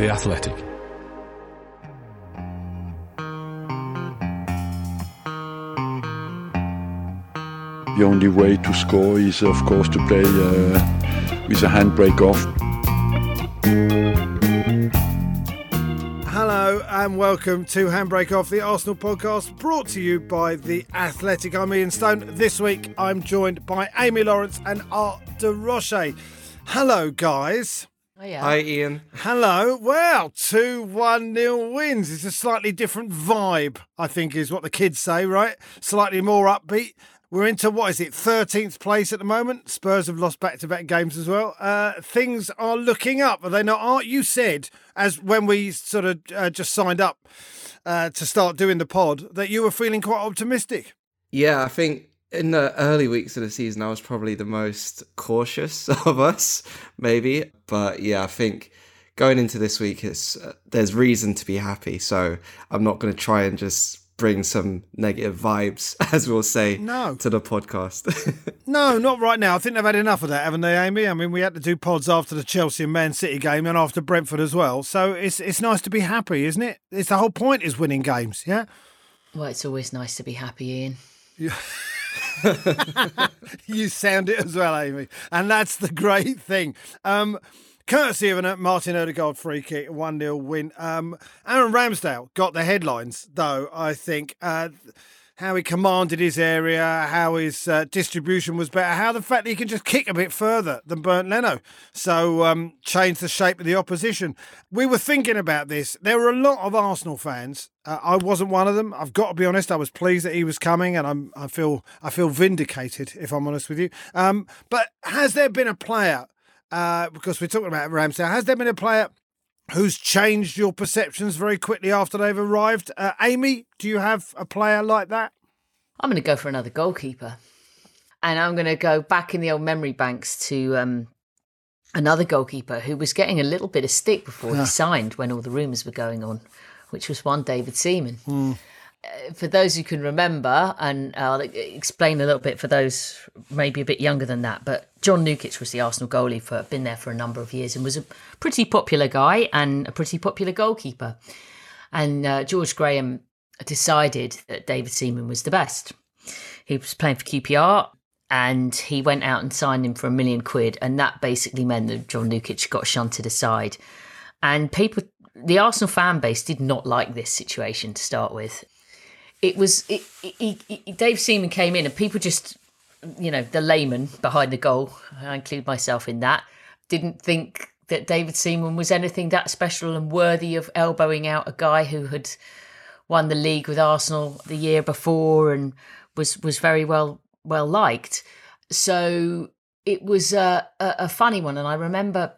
The Athletic. The only way to score is, of course, to play uh, with a handbrake off. Hello and welcome to Handbrake Off, the Arsenal podcast brought to you by The Athletic. I'm Ian Stone. This week I'm joined by Amy Lawrence and Art de Roche. Hello, guys. Oh, yeah. Hi, Ian. Hello. Well, 2 1 nil wins. It's a slightly different vibe, I think, is what the kids say, right? Slightly more upbeat. We're into what is it, 13th place at the moment. Spurs have lost back to back games as well. Uh, things are looking up, are they not? Art, you said, as when we sort of uh, just signed up uh, to start doing the pod, that you were feeling quite optimistic. Yeah, I think in the early weeks of the season, I was probably the most cautious of us, maybe. But yeah, I think going into this week, it's, uh, there's reason to be happy. So I'm not going to try and just bring some negative vibes, as we'll say, No. to the podcast. No, not right now. I think they've had enough of that, haven't they, Amy? I mean, we had to do pods after the Chelsea and Man City game and after Brentford as well. So it's it's nice to be happy, isn't it? It's the whole point is winning games, yeah? Well, it's always nice to be happy, Ian. you sound it as well, Amy. And that's the great thing. Um, courtesy of a Martin Odegaard free kick, 1 0 win. Um, Aaron Ramsdale got the headlines, though, I think. Uh, how he commanded his area, how his uh, distribution was better, how the fact that he can just kick a bit further than Bernd Leno. So, um, change the shape of the opposition. We were thinking about this. There were a lot of Arsenal fans. Uh, I wasn't one of them. I've got to be honest. I was pleased that he was coming, and I'm, I feel I feel vindicated, if I'm honest with you. Um, but has there been a player? Uh, because we're talking about Ramsdale. Has there been a player who's changed your perceptions very quickly after they've arrived? Uh, Amy, do you have a player like that? I'm going to go for another goalkeeper. And I'm going to go back in the old memory banks to um, another goalkeeper who was getting a little bit of stick before he signed when all the rumours were going on, which was one David Seaman. Uh, for those who can remember, and I'll explain a little bit for those maybe a bit younger than that, but John Lukic was the Arsenal goalie for been there for a number of years and was a pretty popular guy and a pretty popular goalkeeper. And uh, George Graham decided that David Seaman was the best. He was playing for QPR and he went out and signed him for a million quid, and that basically meant that John Lukic got shunted aside. And people, the Arsenal fan base, did not like this situation to start with it was it, it, it, Dave Seaman came in and people just you know the layman behind the goal I include myself in that didn't think that David Seaman was anything that special and worthy of elbowing out a guy who had won the league with Arsenal the year before and was was very well well liked. So it was a, a, a funny one. And I remember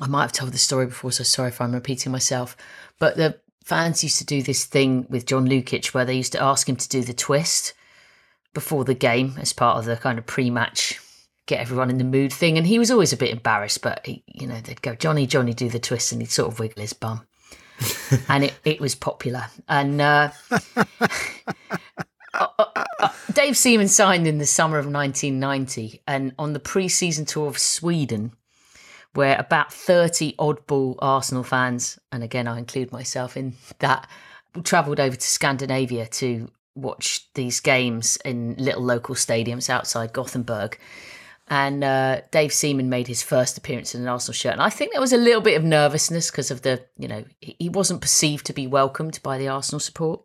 I might have told the story before so sorry if I'm repeating myself but the fans used to do this thing with John Lukic where they used to ask him to do the twist before the game as part of the kind of pre-match get everyone in the mood thing. And he was always a bit embarrassed but he, you know they'd go Johnny Johnny do the twist and he'd sort of wiggle his bum. And it, it was popular. And uh, uh, uh, uh, Dave Seaman signed in the summer of 1990, and on the pre-season tour of Sweden, where about 30 oddball Arsenal fans, and again I include myself in that, travelled over to Scandinavia to watch these games in little local stadiums outside Gothenburg. And uh, Dave Seaman made his first appearance in an Arsenal shirt, and I think there was a little bit of nervousness because of the, you know, he wasn't perceived to be welcomed by the Arsenal support,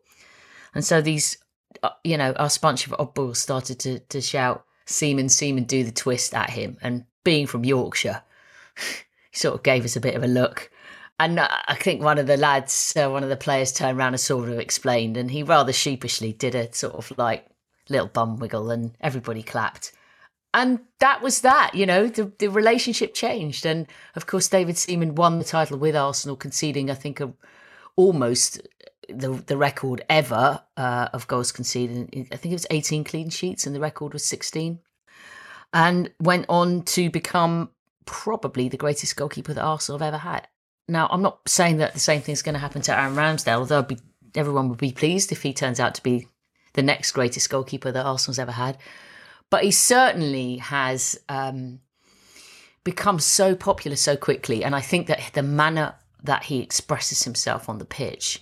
and so these, uh, you know, us bunch of oddballs started to to shout Seaman, Seaman, do the twist at him, and being from Yorkshire, he sort of gave us a bit of a look. And uh, I think one of the lads, uh, one of the players turned around and sort of explained, and he rather sheepishly did a sort of like little bum wiggle, and everybody clapped. And that was that, you know, the, the relationship changed. And of course, David Seaman won the title with Arsenal, conceding, I think, a, almost the the record ever uh, of goals conceded. I think it was 18 clean sheets, and the record was 16. And went on to become probably the greatest goalkeeper that Arsenal have ever had. Now, I'm not saying that the same thing's going to happen to Aaron Ramsdale, although be, everyone would be pleased if he turns out to be the next greatest goalkeeper that Arsenal's ever had. But he certainly has um, become so popular so quickly. And I think that the manner that he expresses himself on the pitch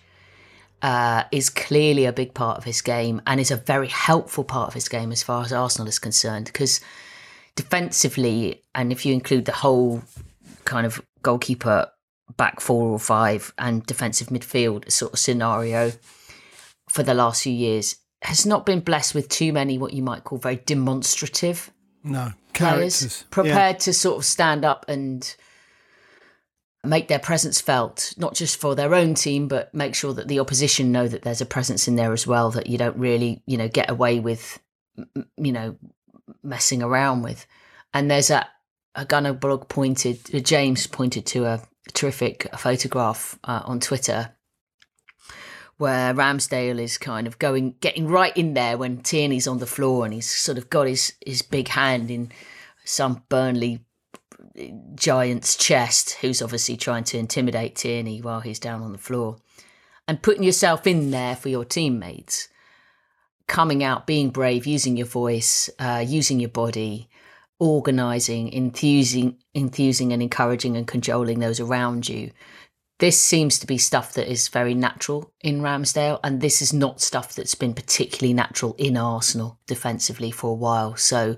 uh, is clearly a big part of his game and is a very helpful part of his game as far as Arsenal is concerned. Because defensively, and if you include the whole kind of goalkeeper back four or five and defensive midfield sort of scenario for the last few years has not been blessed with too many what you might call very demonstrative no players characters. Prepared to sort of stand up and make their presence felt not just for their own team but make sure that the opposition know that there's a presence in there as well that you don't really you know get away with you know messing around with and there's a a Gunnerblog pointed james pointed to a terrific photograph uh, on twitter where Ramsdale is kind of going, getting right in there when Tierney's on the floor and he's sort of got his, his big hand in some Burnley giant's chest, who's obviously trying to intimidate Tierney while he's down on the floor. And putting yourself in there for your teammates, coming out, being brave, using your voice, uh, using your body, organizing, enthusing, enthusing and encouraging and cajoling those around you this seems to be stuff that is very natural in Ramsdale, and this is not stuff that's been particularly natural in Arsenal defensively for a while. So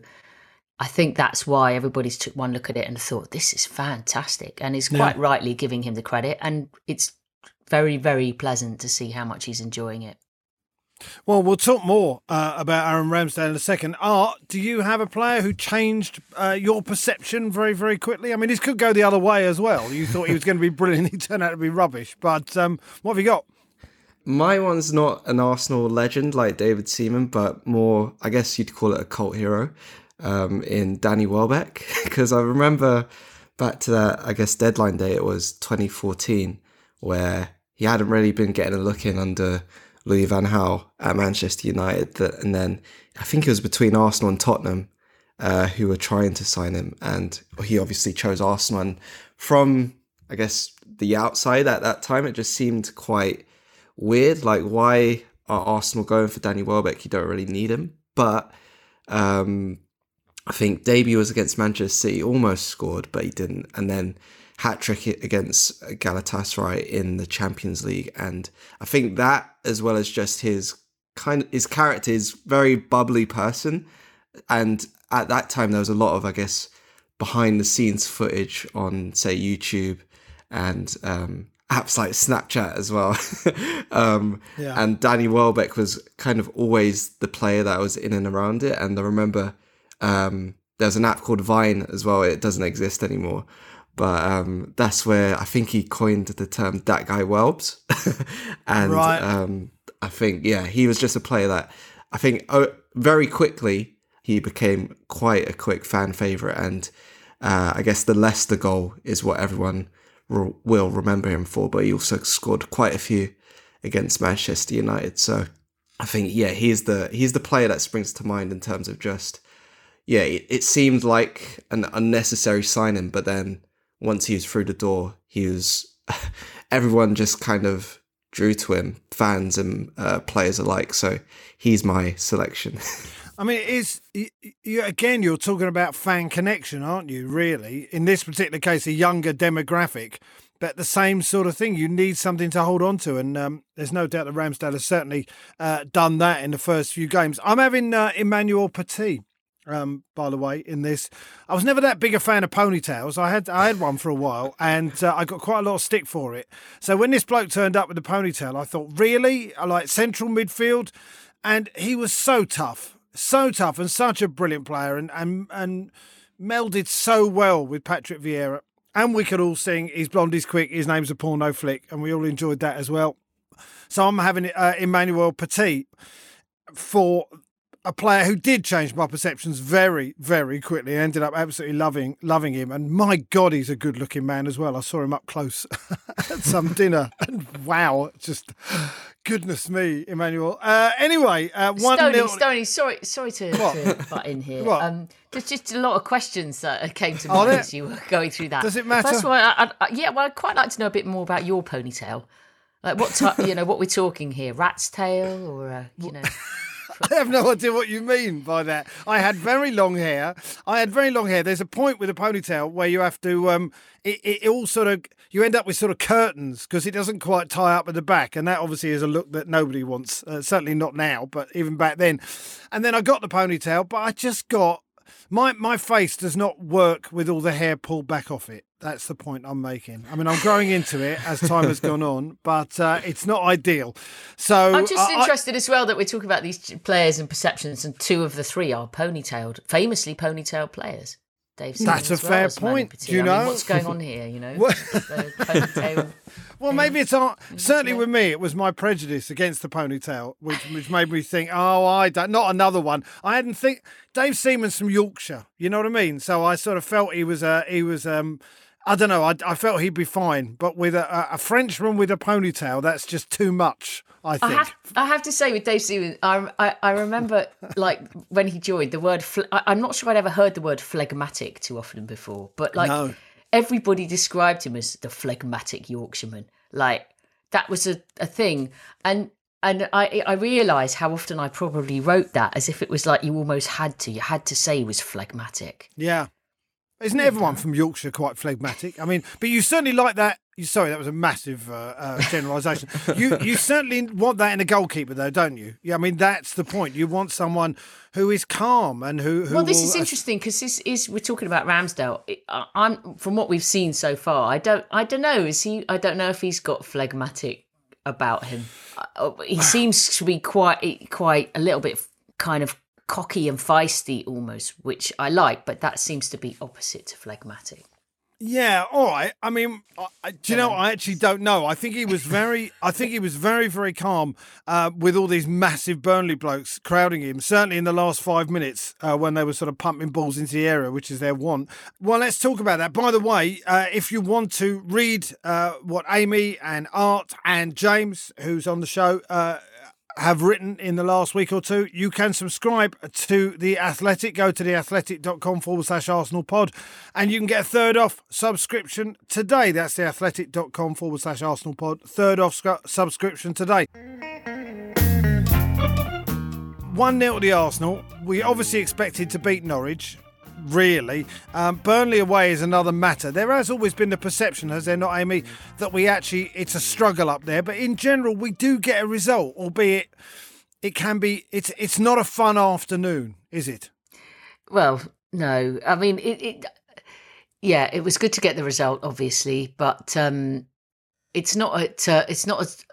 I think that's why everybody's took one look at it and thought this is fantastic, and is quite yeah. rightly giving him the credit. And it's very, very pleasant to see how much he's enjoying it. Well, we'll talk more uh, about Aaron Ramsdale in a second. Art, do you have a player who changed uh, your perception very, very quickly? I mean, this could go the other way as well. You thought he was going to be brilliant, he turned out to be rubbish. But um, what have you got? My one's not an Arsenal legend like David Seaman, but more, I guess you'd call it a cult hero um, in Danny Welbeck. Because I remember back to that, I guess, deadline day, it was 2014, where he hadn't really been getting a look in under Louis Van Gaal at Manchester United. That, and then I think it was between Arsenal and Tottenham uh, who were trying to sign him, and he obviously chose Arsenal. And from I guess the outside at that time, it just seemed quite weird. Like, why are Arsenal going for Danny Welbeck? You don't really need him, but um, I think debut was against Manchester City, almost scored, but he didn't, and then hat trick against Galatasaray in the Champions League, and I think that, as well as just his kind of his character, is very bubbly person, and at that time there was a lot of, I guess, behind the scenes footage on say YouTube and um, apps like Snapchat as well. um, yeah. And Danny Welbeck was kind of always the player that was in and around it. And I remember um, there's an app called Vine as well. It doesn't exist anymore. But um, that's where I think he coined the term "that guy Welbs," and right. um, I think yeah, he was just a player that I think oh, very quickly he became quite a quick fan favorite, and uh, I guess the Leicester goal is what everyone re- will remember him for. But he also scored quite a few against Manchester United, so I think yeah, he's the he's the player that springs to mind in terms of just yeah, it, it seemed like an unnecessary signing, but then once he was through the door, he was everyone just kind of drew to him, fans and uh, players alike. So he's my selection. I mean, it is you, you, again. You're talking about fan connection, aren't you? Really, in this particular case, a younger demographic, but the same sort of thing. You need something to hold on to, and um, there's no doubt that Ramsdale has certainly uh, done that in the first few games. I'm having uh, Emmanuel Petit. Um, by the way, in this, I was never that big a fan of ponytails. I had I had one for a while, and uh, I got quite a lot of stick for it. So when this bloke turned up with the ponytail, I thought, really, I like central midfield, and he was so tough, so tough, and such a brilliant player, and and and melded so well with Patrick Vieira. And we could all sing "He's blonde, he's quick, his name's a porno flick," and we all enjoyed that as well. So I'm having uh, Emmanuel Petit for a player who did change my perceptions very, very quickly. I ended up absolutely loving loving him, and my God, he's a good looking man as well. I saw him up close at some dinner, and wow, just goodness me, Emmanuel. Uh, anyway, uh, one Stony, nil- Stony, sorry, sorry to, to butt in here. Um, there's just a lot of questions that came to mind as you were going through that. Does it matter? First of all, I, I, yeah, well, I'd quite like to know a bit more about your ponytail. Like what type, you know, what we're talking here? Rat's tail, or uh, you know? I have no idea what you mean by that. I had very long hair. I had very long hair. There's a point with a ponytail where you have to, um, it, it, it all sort of, you end up with sort of curtains because it doesn't quite tie up at the back. And that obviously is a look that nobody wants. Uh, certainly not now, but even back then. And then I got the ponytail, but I just got, my, my face does not work with all the hair pulled back off it. That's the point I'm making. I mean, I'm growing into it as time has gone on, but uh, it's not ideal. So I'm just I- I- interested as well that we're talking about these players and perceptions, and two of the three are ponytailed, famously ponytailed players. Dave That's a well fair point, do you I mean, know? what's going on here? You know, ponytail. Well, maybe it's not. Certainly with me, it was my prejudice against the ponytail, which which made me think, oh, I don't. Not another one. I hadn't think. Dave Seaman's from Yorkshire. You know what I mean? So I sort of felt he was. Uh, he was. Um, I don't know. I, I felt he'd be fine, but with a, a- Frenchman with a ponytail, that's just too much. I I think. have, I have to say with Dave Seaman, I, I, I remember like when he joined the word. I, I'm not sure I'd ever heard the word phlegmatic too often before, but like No. everybody described him as the phlegmatic Yorkshireman. Like that was a, a thing, and and I I realised how often I probably wrote that as if it was like you almost had to. You had to say he was phlegmatic. Yeah. Isn't everyone from Yorkshire quite phlegmatic? I mean, but you certainly like that. You sorry, that was a massive uh, uh, generalisation. you you certainly want that in a goalkeeper, though, don't you? Yeah, I mean that's the point. You want someone who is calm and who. who Well, this will- is interesting because this is we're talking about Ramsdale. I- I'm from what we've seen so far. I don't I don't know. Is he? I don't know if he's got phlegmatic about him. Uh, He seems to be quite quite a little bit kind of cocky and feisty almost, which I like. But that seems to be opposite to phlegmatic. Yeah, all right. I mean, I, do you know? I actually don't know. I think he was very. I think he was very, very calm uh, with all these massive Burnley blokes crowding him. Certainly in the last five minutes uh, when they were sort of pumping balls into the area, which is their want. Well, let's talk about that. By the way, uh, if you want to read uh, what Amy and Art and James, who's on the show. Have written in the last week or two, you can subscribe to The Athletic. Go to theathletic.com forward slash Arsenal pod and you can get a third off subscription today. That's theathletic.com forward slash Arsenal pod. Third off sc- subscription today. 1 0 to the Arsenal. We obviously expected to beat Norwich. Really, um, Burnley away is another matter. There has always been the perception, has there not, Amy, that we actually it's a struggle up there. But in general, we do get a result, albeit it can be. It's it's not a fun afternoon, is it? Well, no. I mean, it, it yeah, it was good to get the result, obviously, but um, it's not. Uh, it's not.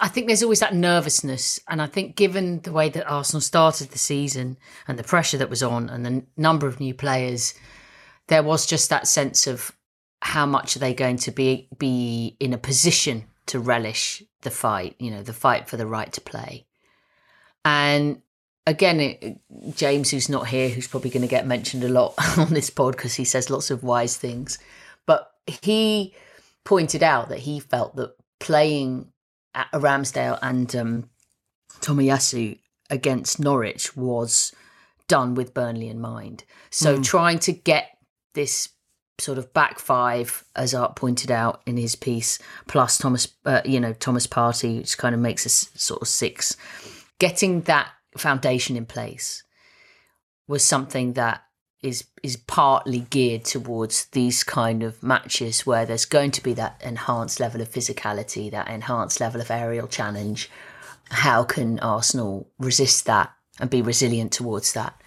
I think there's always that nervousness, and I think given the way that Arsenal started the season and the pressure that was on, and the number of new players, there was just that sense of how much are they going to be be in a position to relish the fight. You know, the fight for the right to play, and again, it, James, who's not here, who's probably going to get mentioned a lot on this pod because he says lots of wise things, but he pointed out that he felt that playing Ramsdale and um, Tomiyasu against Norwich was done with Burnley in mind. So trying to get this sort of back five, as Art pointed out in his piece, plus Thomas, uh, you know, Thomas Partey, which kind of makes us sort of six, getting that foundation in place was something that is is partly geared towards these kind of matches where there's going to be that enhanced level of physicality, that enhanced level of aerial challenge. How can Arsenal resist that and be resilient towards that?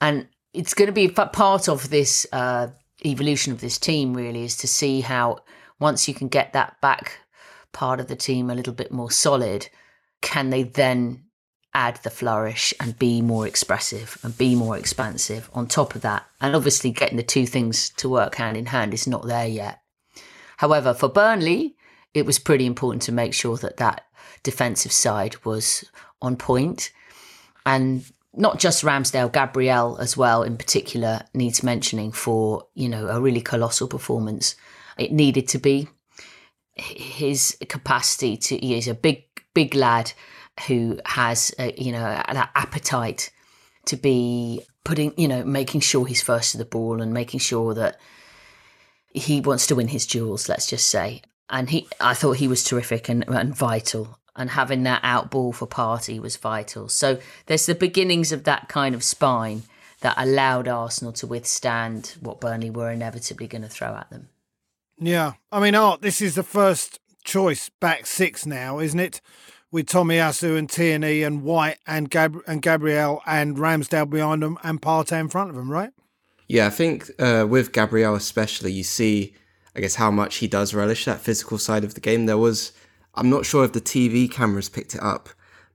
And it's going to be part of this uh, evolution of this team. Really, is to see how once you can get that back part of the team a little bit more solid, can they then add the flourish and be more expressive and be more expansive on top of that. And obviously, getting the two things to work hand in hand is not there yet. However, for Burnley, it was pretty important to make sure that that defensive side was on point. And not just Ramsdale, Gabriel as well, in particular, needs mentioning for, you know, a really colossal performance. It needed to be. His capacity to, he is a big, big lad who has a, you know that appetite to be putting you know making sure he's first to the ball and making sure that he wants to win his duels let's just say. And he i thought he was terrific and, and vital. And having that out ball for Partey was vital. So there's the beginnings of that kind of spine that allowed arsenal to withstand what burnley were inevitably going to throw at them. Yeah. I mean art this is the first choice back six now isn't it with Tomiyasu and Tierney and White and Gab- and Gabriel and Ramsdale behind them and Partey in front of them, right? Yeah, I think uh, with Gabriel especially, you see, I guess, how much he does relish that physical side of the game. There was, I'm not sure if the TV cameras picked it up,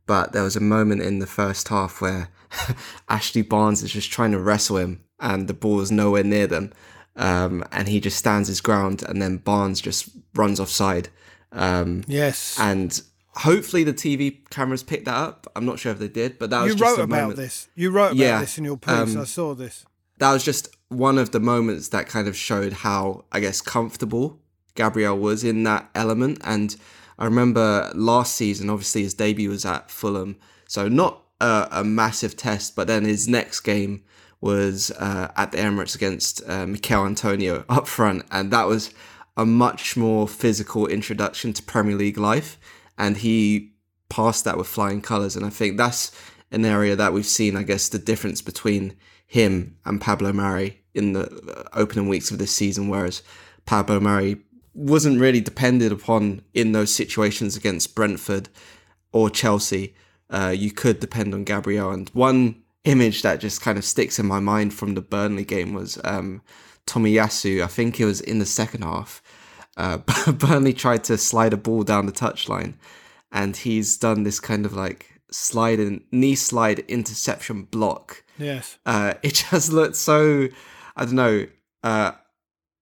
but there was a moment in the first half where Ashley Barnes is just trying to wrestle him and the ball is nowhere near them. Um, and he just stands his ground and then Barnes just runs offside. Um, yes. And hopefully the TV cameras picked that up. I'm not sure if they did, but that was you just wrote about moment. this. You wrote about yeah, this in your piece. Um, I saw this. That was just one of the moments that kind of showed how I guess comfortable Gabriel was in that element. And I remember last season, obviously his debut was at Fulham, so not a, a massive test. But then his next game was uh, at the Emirates against uh, Michail Antonio up front, and that was a much more physical introduction to Premier League life and he passed that with flying colours. And I think that's an area that we've seen, I guess, the difference between him and Pablo Mari in the uh, opening weeks of this season, whereas Pablo Mari wasn't really depended upon in those situations against Brentford or Chelsea. Uh, you could depend on Gabriel. And one image that just kind of sticks in my mind from the Burnley game was um, Tomiyasu. I think it was in the second half uh, Burnley tried to slide a ball down the touchline, and he's done this kind of like slide in knee slide interception block. Yes. Uh, it just looked so, I don't know, uh,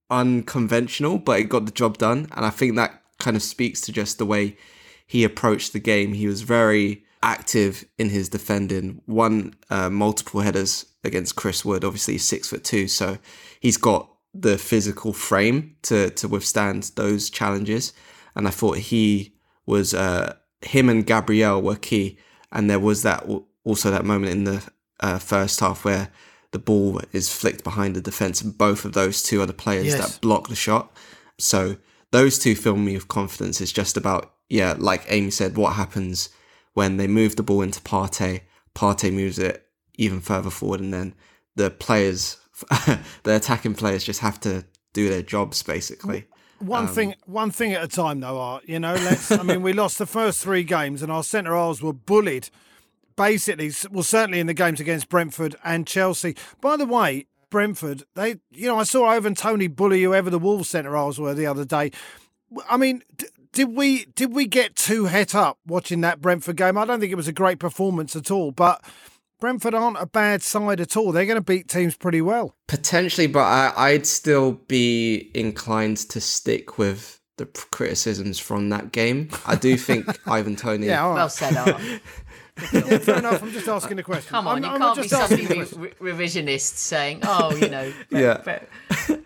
unconventional, but it got the job done, and I think that kind of speaks to just the way he approached the game. He was very active in his defending, won uh, multiple headers against Chris Wood. Obviously, he's six foot two, so he's got the physical frame to to withstand those challenges. And I thought he was uh, him and Gabriel were key. And there was that also that moment in the uh, first half where the ball is flicked behind the defense, and both of those two are the players yes. that block the shot. So those two fill me with confidence. It's just about yeah, like Amy said, what happens when they move the ball into Partey. Partey moves it even further forward, and then the players the attacking players just have to do their jobs basically. One um, thing, one thing at a time, though. Art, you know, let's. I mean, we lost the first three games, and our centre halves were bullied. Basically, well, certainly in the games against Brentford and Chelsea. By the way, Brentford, they, you know, I saw Ivan Toney bully whoever the Wolves centre halves were the other day. I mean, d- did we did we get too het up watching that Brentford game? I don't think it was a great performance at all, but Brentford aren't a bad side at all. They're going to beat teams pretty well. Potentially, but I, would still be inclined to stick with the criticisms from that game. I do think Ivan Toney. Yeah, right. well said, Art. yeah, fair enough. I'm just asking a question. Come on, I'm, you I'm can't be somebody re- revisionist saying, "Oh, you know, yeah."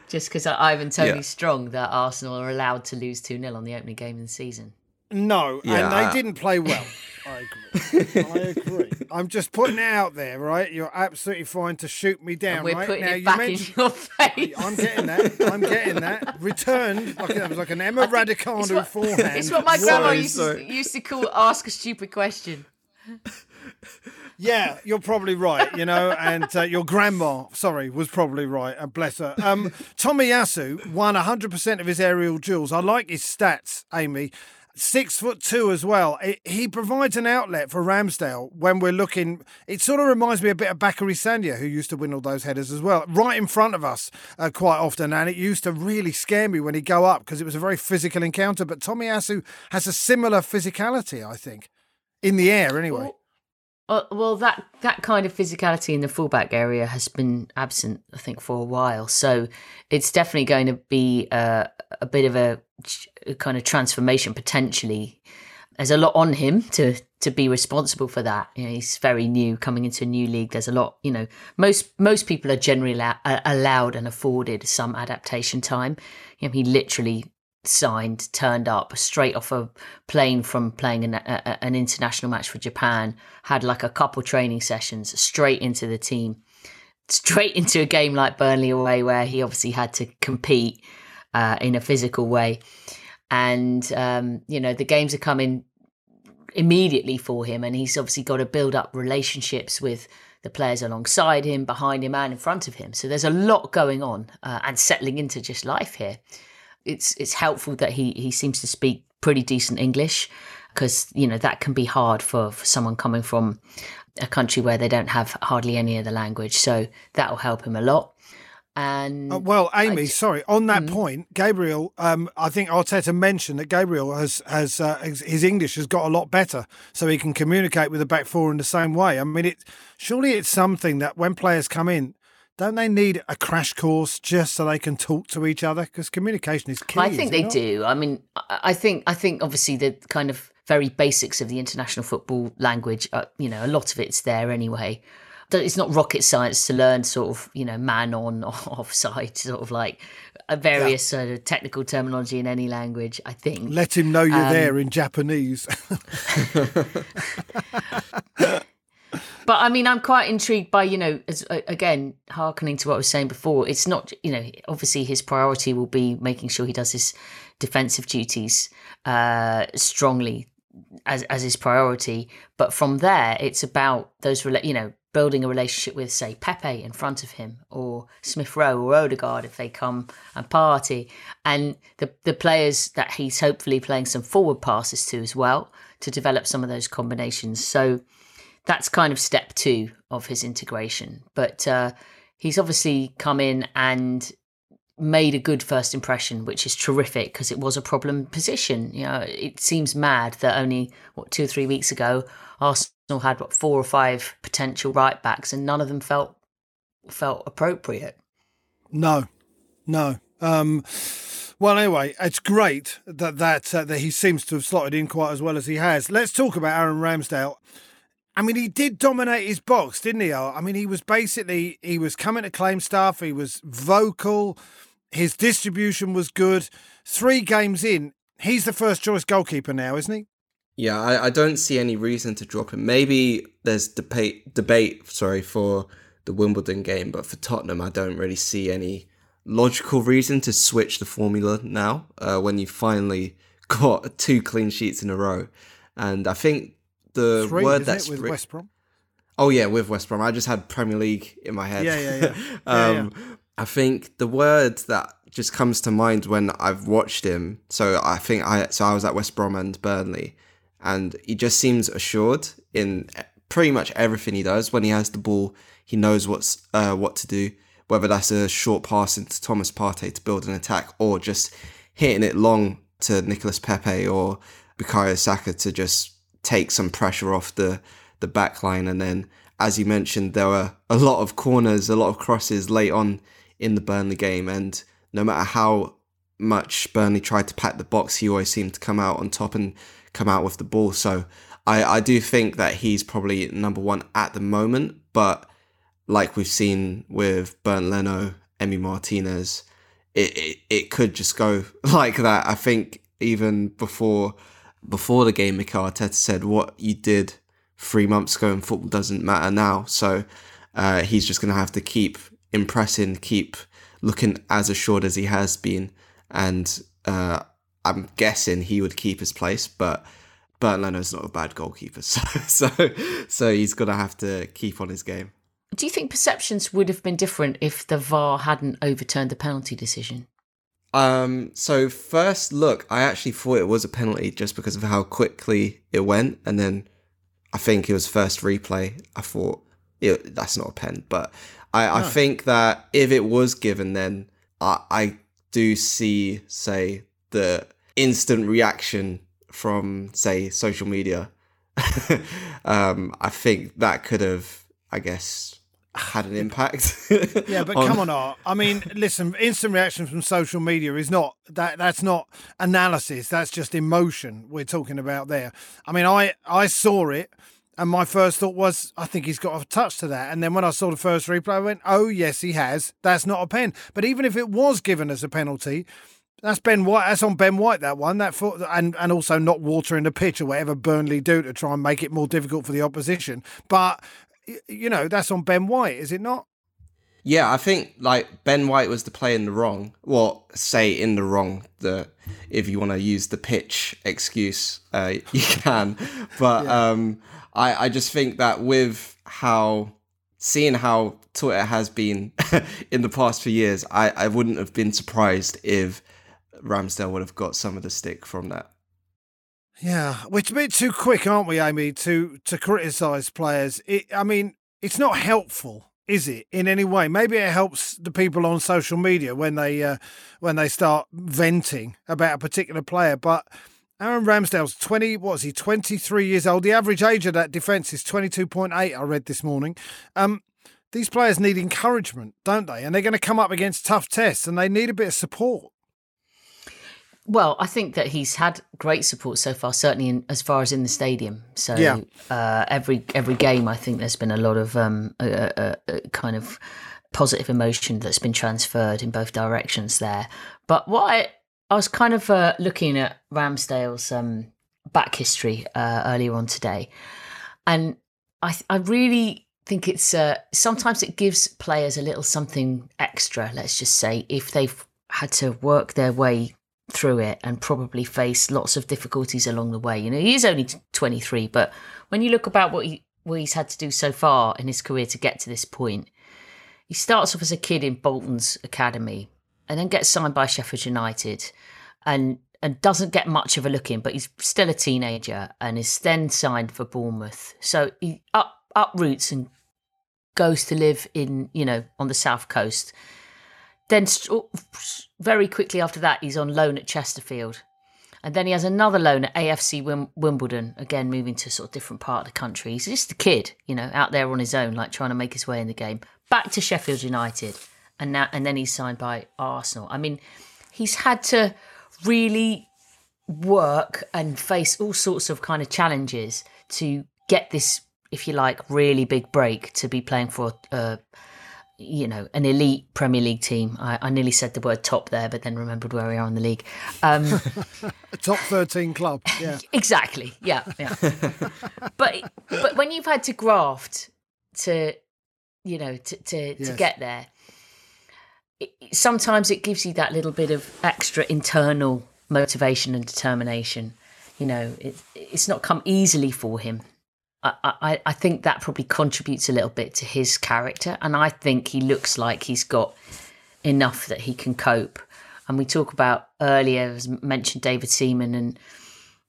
just because Ivan Toney's yeah. strong, that Arsenal are allowed to lose two 0 on the opening game of the season. No, yeah, and they didn't play well. I agree. I agree. I'm just putting it out there, right? You're absolutely fine to shoot me down, and we're right? putting now, it back in your face. I'm getting that. I'm getting that. Returned like that was like an Emma Raducanu forehand. It's what my grandma used to, used to call "ask a stupid question." Yeah, you're probably right, you know, and uh, your grandma, sorry, was probably right, and bless her. Um, Tomiyasu won 100% of his aerial duels. I like his stats, Amy. Six foot two as well. It, he provides an outlet for Ramsdale when we're looking. It sort of reminds me a bit of Bakary Sagna, who used to win all those headers as well, right in front of us uh, quite often. And it used to really scare me when he'd go up because it was a very physical encounter. But Tomiyasu has a similar physicality, I think, in the air anyway. Well, uh, well, that that kind of physicality in the fullback area has been absent, I think, for a while. So it's definitely going to be a, a bit of a, a kind of transformation potentially. There's a lot on him to to be responsible for that. You know, he's very new, coming into a new league. There's a lot. You know, most most people are generally allow, allowed and afforded some adaptation time. You know, he literally signed, turned up straight off a plane from playing an, a, an international match for Japan, had like a couple training sessions, straight into the team, straight into a game like Burnley away, where he obviously had to compete uh, in a physical way. And, um, you know, the games are coming immediately for him, and he's obviously got to build up relationships with the players alongside him, behind him, and in front of him. So there's a lot going on uh, and settling into just life here it's it's helpful that he he seems to speak pretty decent English because you know that can be hard for, for someone coming from a country where they don't have hardly any of the language. So that will help him a lot. And uh, well, Amy, I, sorry. On that mm-hmm. point, Gabriel, um, I think Arteta mentioned that Gabriel has has uh, his English has got a lot better, so he can communicate with the back four in the same way. I mean, it surely it's something that when players come in, don't they need a crash course just so they can talk to each other? Because communication is key. I think they not? do. I mean, I think I think obviously the kind of very basics of the international football language. Uh, you know, a lot of it's there anyway. It's not rocket science to learn sort of you know man on offside sort of like various yeah. sort of technical terminology in any language. I think. Let him know you're um, there in Japanese. but I mean, I'm quite intrigued by you know, as, again, harkening to what I was saying before. It's not you know, obviously his priority will be making sure he does his defensive duties uh, strongly as as his priority. But from there, it's about those you know building a relationship with say Pepe in front of him or Smith Rowe or Odegaard if they come and Partey, and the the players that he's hopefully playing some forward passes to as well to develop some of those combinations. So that's kind of step two of his integration. But uh, he's obviously come in and made a good first impression, which is terrific because it was a problem position. You know, it seems mad that only what two or three weeks ago Arsenal had what four or five potential right backs, and none of them felt felt appropriate. No, no. Um, well, anyway, it's great that that uh, that he seems to have slotted in quite as well as he has. Let's talk about Aaron Ramsdale. I mean, he did dominate his box, didn't he? I mean, he was basically he was coming to claim stuff. He was vocal. His distribution was good. Three games in, he's the first choice goalkeeper now, isn't he? Yeah, I, I don't see any reason to drop him. Maybe there's debate debate, sorry, for the Wimbledon game, but for Tottenham, I don't really see any logical reason to switch the formula now. Uh, when you finally got two clean sheets in a row, and I think the Three, word that's with West Brom. Oh yeah, with West Brom. I just had Premier League in my head. Yeah, yeah, yeah. um, yeah, yeah. I think the word that just comes to mind when I've watched him. So I think I so I was at West Brom and Burnley, and he just seems assured in pretty much everything he does. When he has the ball, he knows what's uh, what to do. Whether that's a short pass into Thomas Partey to build an attack, or just hitting it long to Nicolas Pepe or Bukayo Saka to just take some pressure off the the back line. And then, as you mentioned, there were a lot of corners, a lot of crosses late on in the Burnley game. And no matter how much Burnley tried to pack the box, he always seemed to come out on top and come out with the ball. So I, I do think that he's probably number one at the moment. But like we've seen with Bernd Leno, Emi Martinez, it, it, it could just go like that. I think even before before the game, Mikel Arteta said what you did three months ago in football doesn't matter now. So uh, he's just going to have to keep impressing, keep looking as assured as he has been. And uh, I'm guessing he would keep his place, but Bernd Leno's not a bad goalkeeper, so so so he's gonna have to keep on his game. Do you think perceptions would have been different if the VAR hadn't overturned the penalty decision? Um, so first look, I actually thought it was a penalty just because of how quickly it went, and then I think it was first replay. I thought it, that's not a pen, but I, no. I think that if it was given, then I, I do see, say, the instant reaction from, say, social media. um, I think that could have, I guess, had an impact. yeah, but on... come on, Art. I mean, listen, instant reaction from social media is not that. That's not analysis. That's just emotion we're talking about there. I mean, I I saw it. And my first thought was, I think he's got a touch to that. And then when I saw the first replay, I went, oh, yes, he has. That's not a pen. But even if it was given as a penalty, that's Ben White. That's on Ben White. That one. That foot, and and also not watering the pitch or whatever Burnley do to try and make it more difficult for the opposition. But you know, that's on Ben White, is it not? Yeah, I think like Ben White was the play in the wrong. Well, say in the wrong. The if you want to use the pitch excuse, uh, you can. But yeah. um, I I just think that with how seeing how Twitter has been in the past few years, I I wouldn't have been surprised if Ramsdale would have got some of the stick from that. Yeah, we're a bit too quick, aren't we, Amy, to to criticise players? It, I mean, it's not helpful, is it, in any way? Maybe it helps the people on social media when they uh, when they start venting about a particular player, but. Aaron Ramsdale's 20, what is he, 23 years old. The average age of that defence is 22.8, I read this morning. Um, these players need encouragement, don't they? And they're going to come up against tough tests and they need a bit of support. Well, I think that he's had great support so far, certainly in, as far as in the stadium. So yeah. uh, every every game, I think there's been a lot of um, a, a, a kind of positive emotion that's been transferred in both directions there. But what I, I was kind of uh, looking at Ramsdale's um, back history uh, earlier on today, and I I really think it's uh, sometimes it gives players a little something extra. Let's just say if they've had to work their way through it and probably face lots of difficulties along the way. You know, he is only 23, but when you look about what he what he's had to do so far in his career to get to this point, he starts off as a kid in Bolton's academy and then gets signed by Sheffield United and and doesn't get much of a look in, but he's still a teenager and is then signed for Bournemouth. So he up uproots and goes to live in, you know, on the south coast then oh, very quickly after that, he's on loan at Chesterfield. And then he has another loan at AFC Wimbledon, again moving to sort of different part of the country. He's just a kid, you know, out there on his own, like trying to make his way in the game. Back to Sheffield United, and now and then he's signed by Arsenal. I mean, he's had to really work and face all sorts of kind of challenges to get this, if you like, really big break to be playing for uh, you know, an elite Premier League team. I, I, nearly said the word top there, but then remembered where we are in the league. Um, a top thirteen club. Yeah, exactly. Yeah, yeah. but but when you've had to graft to, you know, to to, yes. to get there, it, sometimes it gives you that little bit of extra internal motivation and determination. You know, it, it's not come easily for him I, I, think that probably contributes a little bit to his character. And I think he looks like he's got enough that he can cope. And we talk about earlier, as mentioned, David Seaman, and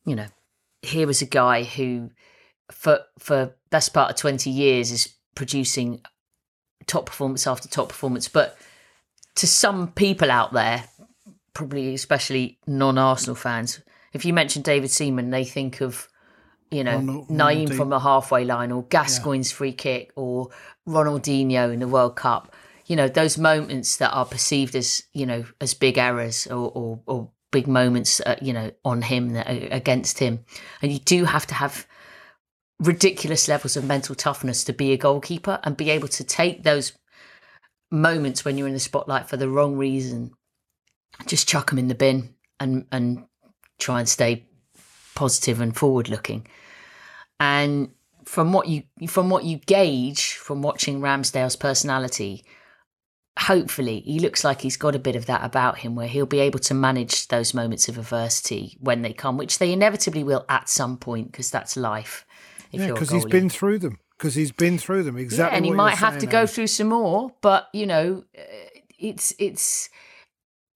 you know, here was a guy who, for for best part of twenty years, is producing top performance after top performance. But to some people out there, probably especially non-Arsenal fans, if you mention David Seaman, they think of you know, Ronald, Nayim from a halfway line or Gascoigne's yeah. free kick or Ronaldinho in the World Cup. You know, those moments that are perceived as, you know, as big errors or, or, or big moments, uh, you know, on him, that, uh, against him. And you do have to have ridiculous levels of mental toughness to be a goalkeeper and be able to take those moments when you're in the spotlight for the wrong reason, just chuck them in the bin and, and try and stay positive and forward looking. And from what you from what you gauge from watching Ramsdale's personality, hopefully he looks like he's got a bit of that about him where he'll be able to manage those moments of adversity when they come which they inevitably will at some point because that's life yeah because he's been through them. Because he's been through them. Exactly yeah, and he might have to go through some more but you know uh, it's it's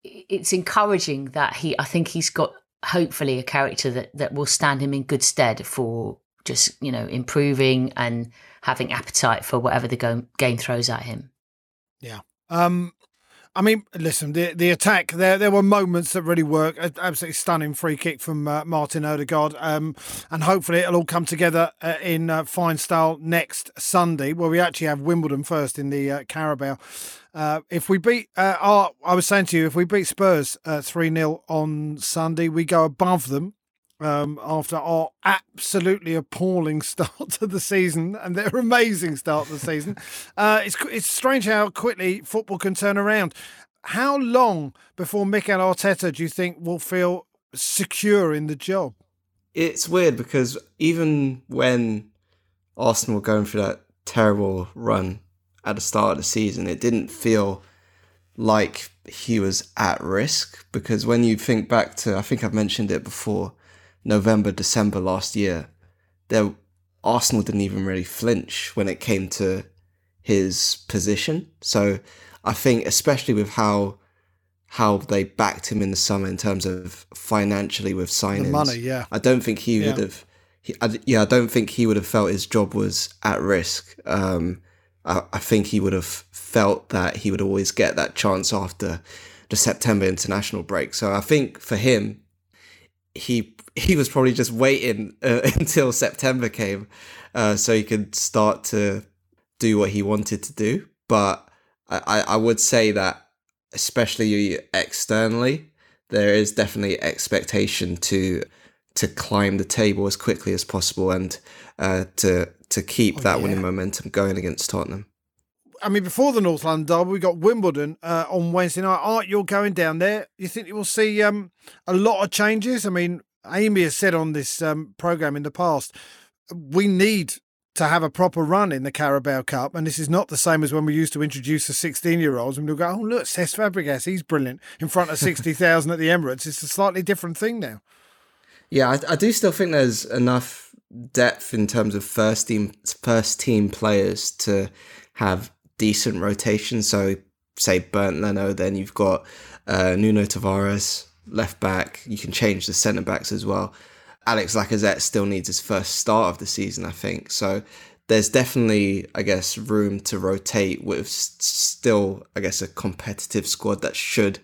it's encouraging that he i think he's got hopefully a character that that will stand him in good stead for just you know improving and having appetite for whatever the game throws at him yeah um, I mean, listen, the the attack there there were moments that really worked. Absolutely stunning free kick from uh, Martin Odegaard, um, and hopefully it'll all come together uh, in uh, fine style next Sunday, where we actually have Wimbledon first in the uh, Carabao. Uh, if we beat, uh, our, I was saying to you, if we beat Spurs three 0 on Sunday, we go above them um, after our absolutely appalling start to the season and their amazing start to the season. Uh, it's it's strange how quickly football can turn around. How long before Mikel Arteta do you think will feel secure in the job? It's weird because even when Arsenal were going through that terrible run at the start of the season, it didn't feel like he was at risk because when you think back to, I think I've mentioned it before, November, December last year, there Arsenal didn't even really flinch when it came to his position. So I think, especially with how how they backed him in the summer in terms of financially with signings, the money, yeah, I don't think he yeah. would have. He, I, yeah, I don't think he would have felt his job was at risk. Um, I, I think he would have felt that he would always get that chance after the September international break. So I think for him, he he was probably just waiting uh, until September came uh, so he could start to do what he wanted to do. But I, I would say that, especially externally, there is definitely expectation to to climb the table as quickly as possible and uh, to to keep oh, that yeah. winning momentum going against Tottenham. I mean, before the North London derby, we got Wimbledon uh, on Wednesday night. Art, you're going down there. You think you will see um, a lot of changes? I mean, Amy has said on this um, program in the past, we need to have a proper run in the Carabao Cup. And this is not the same as when we used to introduce the 16 year olds and we'll go, oh, look, Cesc Fabregas, he's brilliant in front of 60,000 at the Emirates. It's a slightly different thing now. Yeah, I, I, do still think there's enough depth in terms of first team first team players to have decent rotation. So, say Bernd Leno, then you've got uh, Nuno Tavares, left back. You can change the centre backs as well. Alex Lacazette still needs his first start of the season, I think. So there's definitely, I guess, room to rotate with still, I guess, a competitive squad that should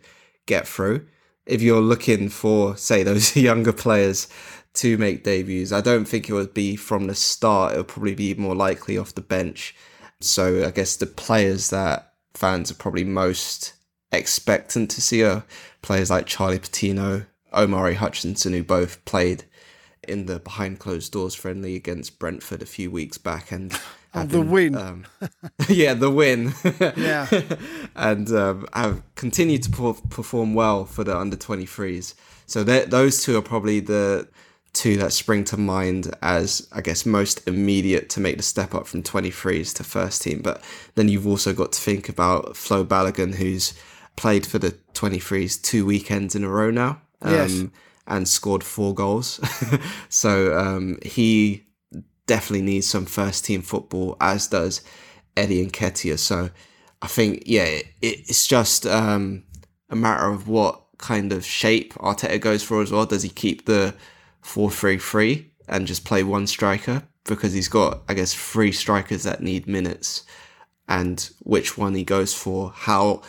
get through. If you're looking for, say, those younger players to make debuts, I don't think it would be from the start. It would probably be more likely off the bench. So I guess the players that fans are probably most expectant to see are players like Charlie Patino, Omari Hutchinson, who both played in the behind closed doors friendly against Brentford a few weeks back and having, the win. Um, yeah, the win. yeah, and um, have continued to perform well for the under 23s. So those two are probably the two that spring to mind as I guess most immediate to make the step up from 23s to first team. But then you've also got to think about Flo Balogun, who's played for the 23s two weekends in a row now. Um, yes. And scored four goals. so um, he definitely needs some first team football, as does Eddie and Nketiah. So I think, yeah, it, it's just um, a matter of what kind of shape Arteta goes for as well. Does he keep the 4 3 3 and just play one striker? Because he's got, I guess, three strikers that need minutes. And which one he goes for, how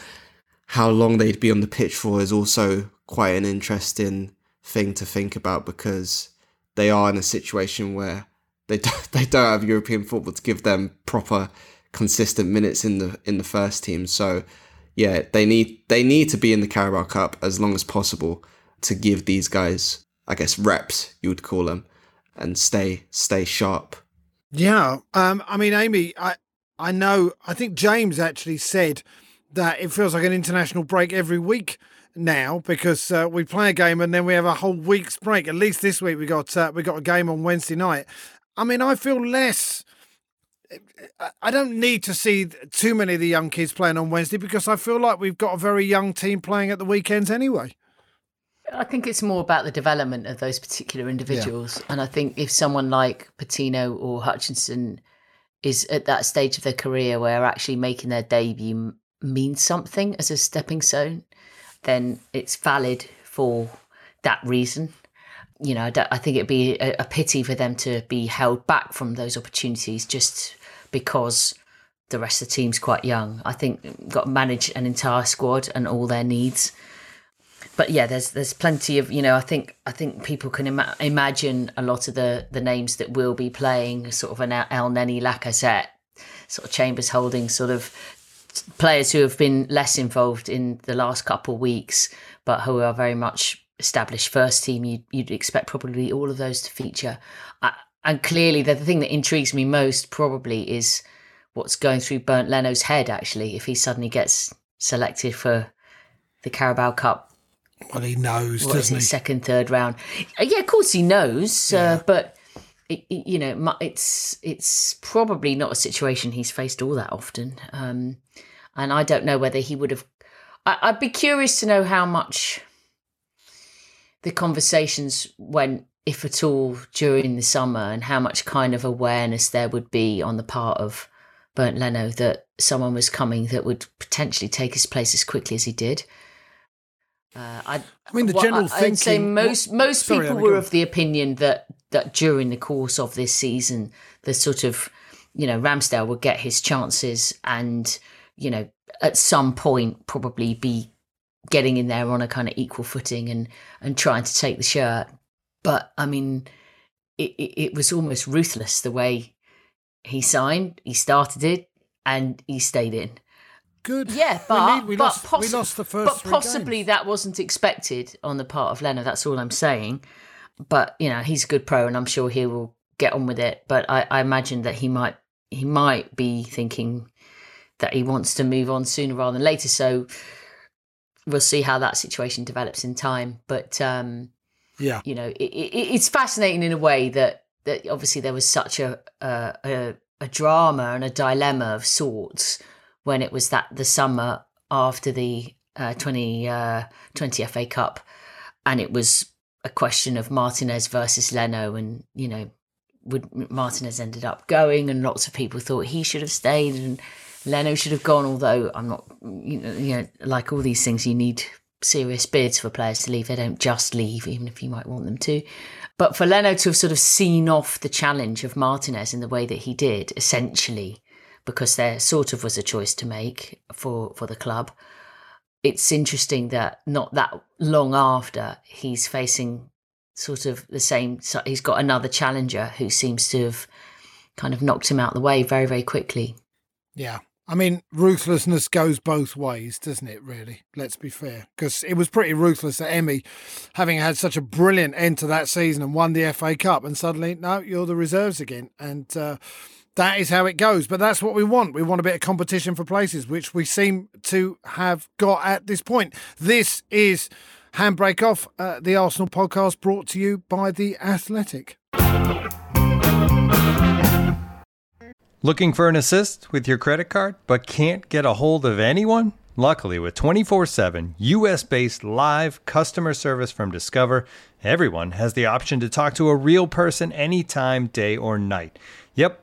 how long they'd be on the pitch for is also quite an interesting thing to think about because they are in a situation where they don't, they don't have European football to give them proper consistent minutes in the in the first team. So yeah, they need they need to be in the Carabao Cup as long as possible to give these guys, I guess, reps you would call them, and stay stay sharp. Yeah, um, I mean, Amy, I I know I think James actually said that it feels like an international break every week now because uh, we play a game and then we have a whole week's break. At least this week we got uh, we got a game on Wednesday night. I mean, I feel less I don't need to see too many of the young kids playing on Wednesday because I feel like we've got a very young team playing at the weekends anyway. I think it's more about the development of those particular individuals. Yeah. And I think if someone like Patino or Hutchinson is at that stage of their career where actually making their debut means something as a stepping stone, then it's valid for that reason. You know, I think it'd be a, pity for them to be held back from those opportunities just because the rest of the team's quite young. I think got to manage an entire squad and all their needs but yeah, there's there's plenty of you know I think I think people can Im- imagine a lot of the the names that will be playing sort of an El Elneny Lacazette, sort of Chambers Holding sort of players who have been less involved in the last couple of weeks, but who are very much established first team. You'd, you'd expect probably all of those to feature, and clearly the, the thing that intrigues me most probably is what's going through Bernd Leno's head actually if he suddenly gets selected for the Carabao Cup well, he knows, what doesn't he? Second, third round. Uh, yeah, of course he knows, uh, yeah. uh, but it, it, you know, it's it's probably not a situation he's faced all that often. Um, and I don't know whether he would have. I, I'd be curious to know how much the conversations went, if at all, during the summer, and how much kind of awareness there would be on the part of Bernd Leno that someone was coming that would potentially take his place as quickly as he did. Uh, I, I, mean, the general I, I'd say most most sorry, people were of the opinion that that during the course of this season, the sort of you know Ramsdale would get his chances, and you know at some point probably be getting in there on a kind of equal footing and and trying to take the shirt. But I mean, it, it, it was almost ruthless the way he signed. He started it and he stayed in good. Yeah, but we, need, we but lost, possi- we lost the first. But possibly games. that wasn't expected on the part of Leno. That's all I'm saying. But you know, he's a good pro, and I'm sure he will get on with it. But I, I imagine that he might he might be thinking that he wants to move on sooner rather than later. So we'll see how that situation develops in time. But um, yeah, you know, it, it, it's fascinating in a way that that obviously there was such a, a, a, a drama and a dilemma of sorts when it was that the summer after the uh, 20, uh, 20 FA Cup, and it was a question of Martinez versus Leno, and you know, would Martinez ended up going, and lots of people thought he should have stayed, and Leno should have gone. Although I'm not, you know, you know, like all these things, you need serious bids for players to leave. They don't just leave, even if you might want them to. But for Leno to have sort of seen off the challenge of Martinez in the way that he did, essentially, because there sort of was a choice to make for for the club. It's interesting that not that long after he's facing sort of the same. He's got another challenger who seems to have kind of knocked him out the way very very quickly. Yeah, I mean, ruthlessness goes both ways, doesn't it, really? Let's be fair. Because it was pretty ruthless that Emi, having had such a brilliant end to that season and won the FA Cup, and suddenly, no, you're the reserves again. And uh, that is how it goes. But that's what we want. We want a bit of competition for places, which we seem to have got at this point. This is Handbrake Off, uh, the Arsenal podcast brought to you by The Athletic. Looking for an assist with your credit card, but can't get a hold of anyone? Luckily, with 24 7 US based live customer service from Discover, everyone has the option to talk to a real person anytime, day or night. Yep.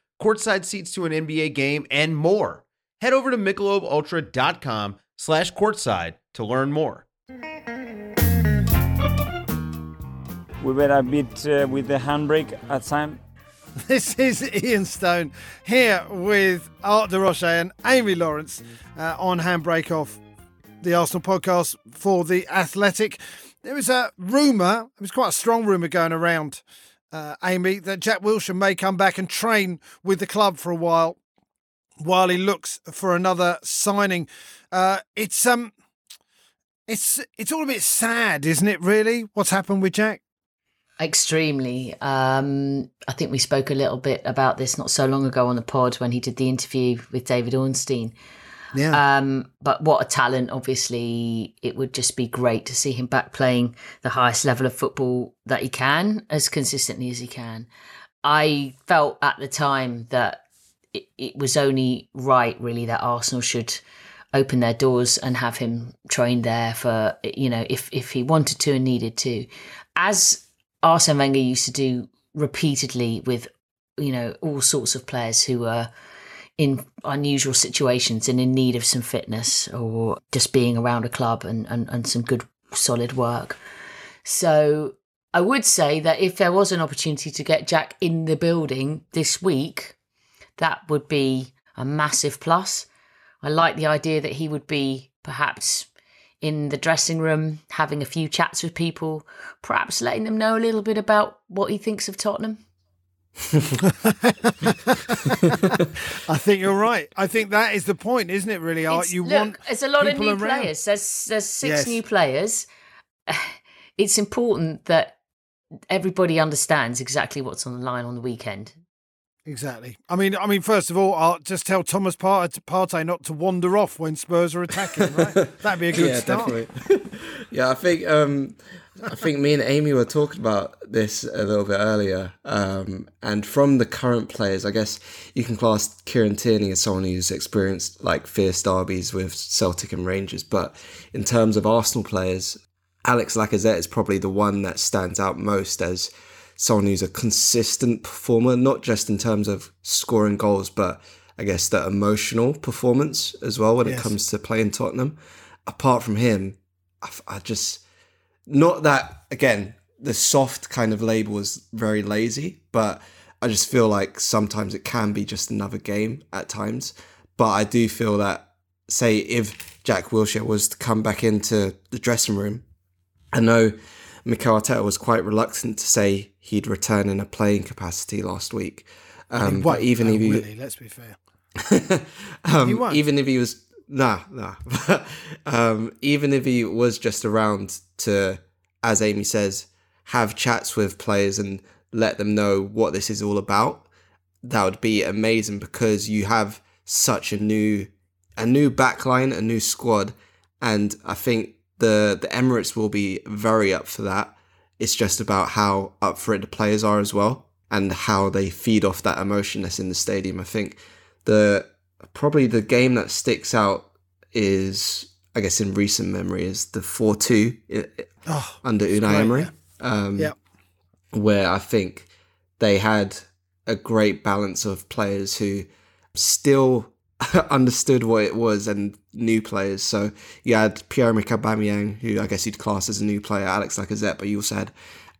courtside seats to an NBA game, and more. Head over to MichelobUltra.com slash courtside to learn more. We were a bit uh, with the handbrake at time. This is Ian Stone here with Art de Roche and Amy Lawrence uh, on Handbrake Off, the Arsenal podcast for The Athletic. There was a rumour, it was quite a strong rumour going around uh, Amy, that Jack Wilshere may come back and train with the club for a while while he looks for another signing. Uh, it's um, it's it's all a bit sad, isn't it? Really, what's happened with Jack? Extremely. Um, I think we spoke a little bit about this not so long ago on the pod when he did the interview with David Ornstein. Yeah. Um, but what a talent! Obviously, it would just be great to see him back playing the highest level of football that he can, as consistently as he can. I felt at the time that it, it was only right, really, that Arsenal should open their doors and have him trained there for you know if if he wanted to and needed to, as Arsene Wenger used to do repeatedly with you know all sorts of players who were in unusual situations and in need of some fitness or just being around a club and, and, and some good solid work. So I would say that if there was an opportunity to get Jack in the building this week, that would be a massive plus. I like the idea that he would be perhaps in the dressing room, having a few chats with people, perhaps letting them know a little bit about what he thinks of Tottenham. I think you're right. I think that is the point, isn't it? Really, Art. It's- You look, want it's a lot of new around. players. There's there's six Yes. new players. It's important that everybody understands exactly what's on the line on the weekend. Exactly. I mean, I mean, first of all, I'll just tell Thomas Partey Partey not to wander off when Spurs are attacking. Right? That'd be a good yeah, start. definitely. yeah, I think um, I think me and Amy were talking about this a little bit earlier. Um, and from the current players, I guess you can class Kieran Tierney as someone who's experienced like fierce derbies with Celtic and Rangers. But in terms of Arsenal players, Alex Lacazette is probably the one that stands out most as someone who's a consistent performer, not just in terms of scoring goals, but I guess the emotional performance as well when Yes. it comes to playing Tottenham. Apart from him, I just not that again. The soft kind of label is very lazy, but I just feel like sometimes it can be just another game at times. But I do feel that, say, if Jack Wilshere was to come back into the dressing room, I know Mikel Arteta was quite reluctant to say he'd return in a playing capacity last week. Um, He but won't, even if he, let's be fair. um, even if he was nah nah. Um, even if he was just around to as amy says have chats with players and let them know what this is all about that would be amazing because you have such a new a new backline a new squad and i think the the emirates will be very up for that. It's just about how up for it the players are as well and how they feed off that emotion that's in the stadium. I think the probably the game that sticks out is I guess in recent memory is the four two Oh, under Unai great, Emery, yeah. um, Yeah. where I think they had a great balance of players who still understood what it was and new players. So you had Pierre Aubameyang, who I guess you'd class as a new player, Alex Lacazette, but you also had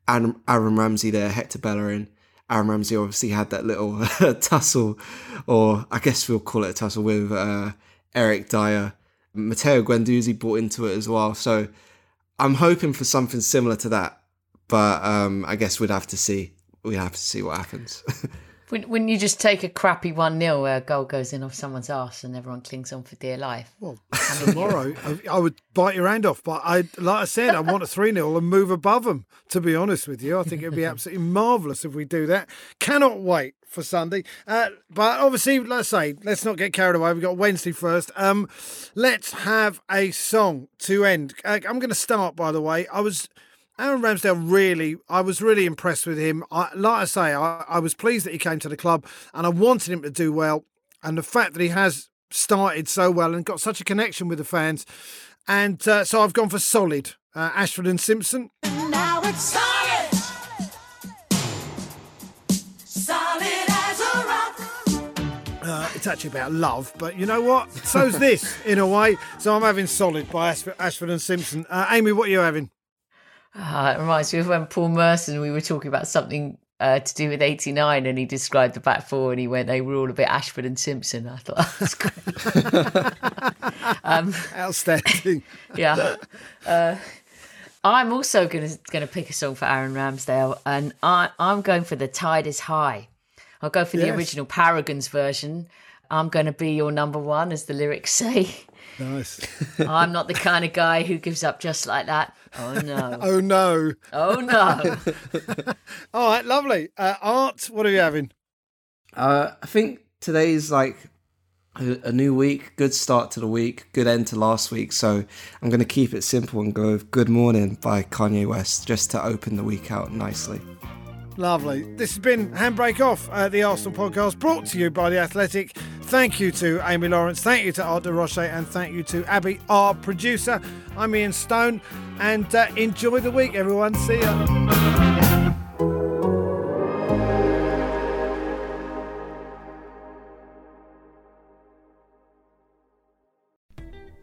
Aaron Ramsey there, Hector Bellerin. Aaron Ramsey obviously had that little tussle, or I guess we'll call it a tussle with uh, Eric Dier. Matteo Guendouzi brought into it as well. So I'm hoping for something similar to that, but um, I guess we'd have to see. We'd have to see what happens. When, when you just take a crappy 1 0 where a goal goes in off someone's arse and everyone clings on for dear life. Well, tomorrow I, would bite your hand off, but I, like I said, I want a three 0 and move above them. To be honest with you, I think it'd be absolutely marvellous if we do that. Cannot wait for Sunday. Uh, but obviously, let's say let's not get carried away. We've got Wednesday first. Um, let's have a song to end. Uh, I'm going to start. By the way, I was. Aaron Ramsdale really, I was really impressed with him. I, like I say, I, I was pleased that he came to the club and I wanted him to do well. And the fact that he has started so well and got such a connection with the fans. And uh, so I've gone for solid. Uh, Ashford and Simpson. Now it's solid. Solid as a rock. Uh, it's actually about love, but you know what? So's this, in a way. So I'm having solid by Ashford, Ashford and Simpson. Uh, Amy, what are you having? Ah, it reminds me of when Paul Merson, we were talking about something uh, to do with 89 and he described the back four and he went, they were all a bit Ashford and Simpson. I thought that was great. um, Outstanding. yeah. Uh, I'm also going to going to pick a song for Aaron Ramsdale, and I, I'm going for "The Tide Is High." I'll go for the Yes. original Paragons version. I'm going to be your number one, as the lyrics say. Nice. I'm not the kind of guy who gives up just like that. Oh no. Oh no. Oh no. All right, lovely. Uh, Art, what are you having? Uh, I think today's like a, a new week, good start to the week, good end to last week. So I'm going to keep it simple and go with Good Morning by Kanye West just to open the week out nicely. Lovely. This has been Handbrake Off, uh, the Arsenal podcast brought to you by The Athletic. Thank you to Amy Lawrence, thank you to Art de Roche, and thank you to Abby, our producer. I'm Ian Stone, and uh, enjoy the week, everyone. See ya.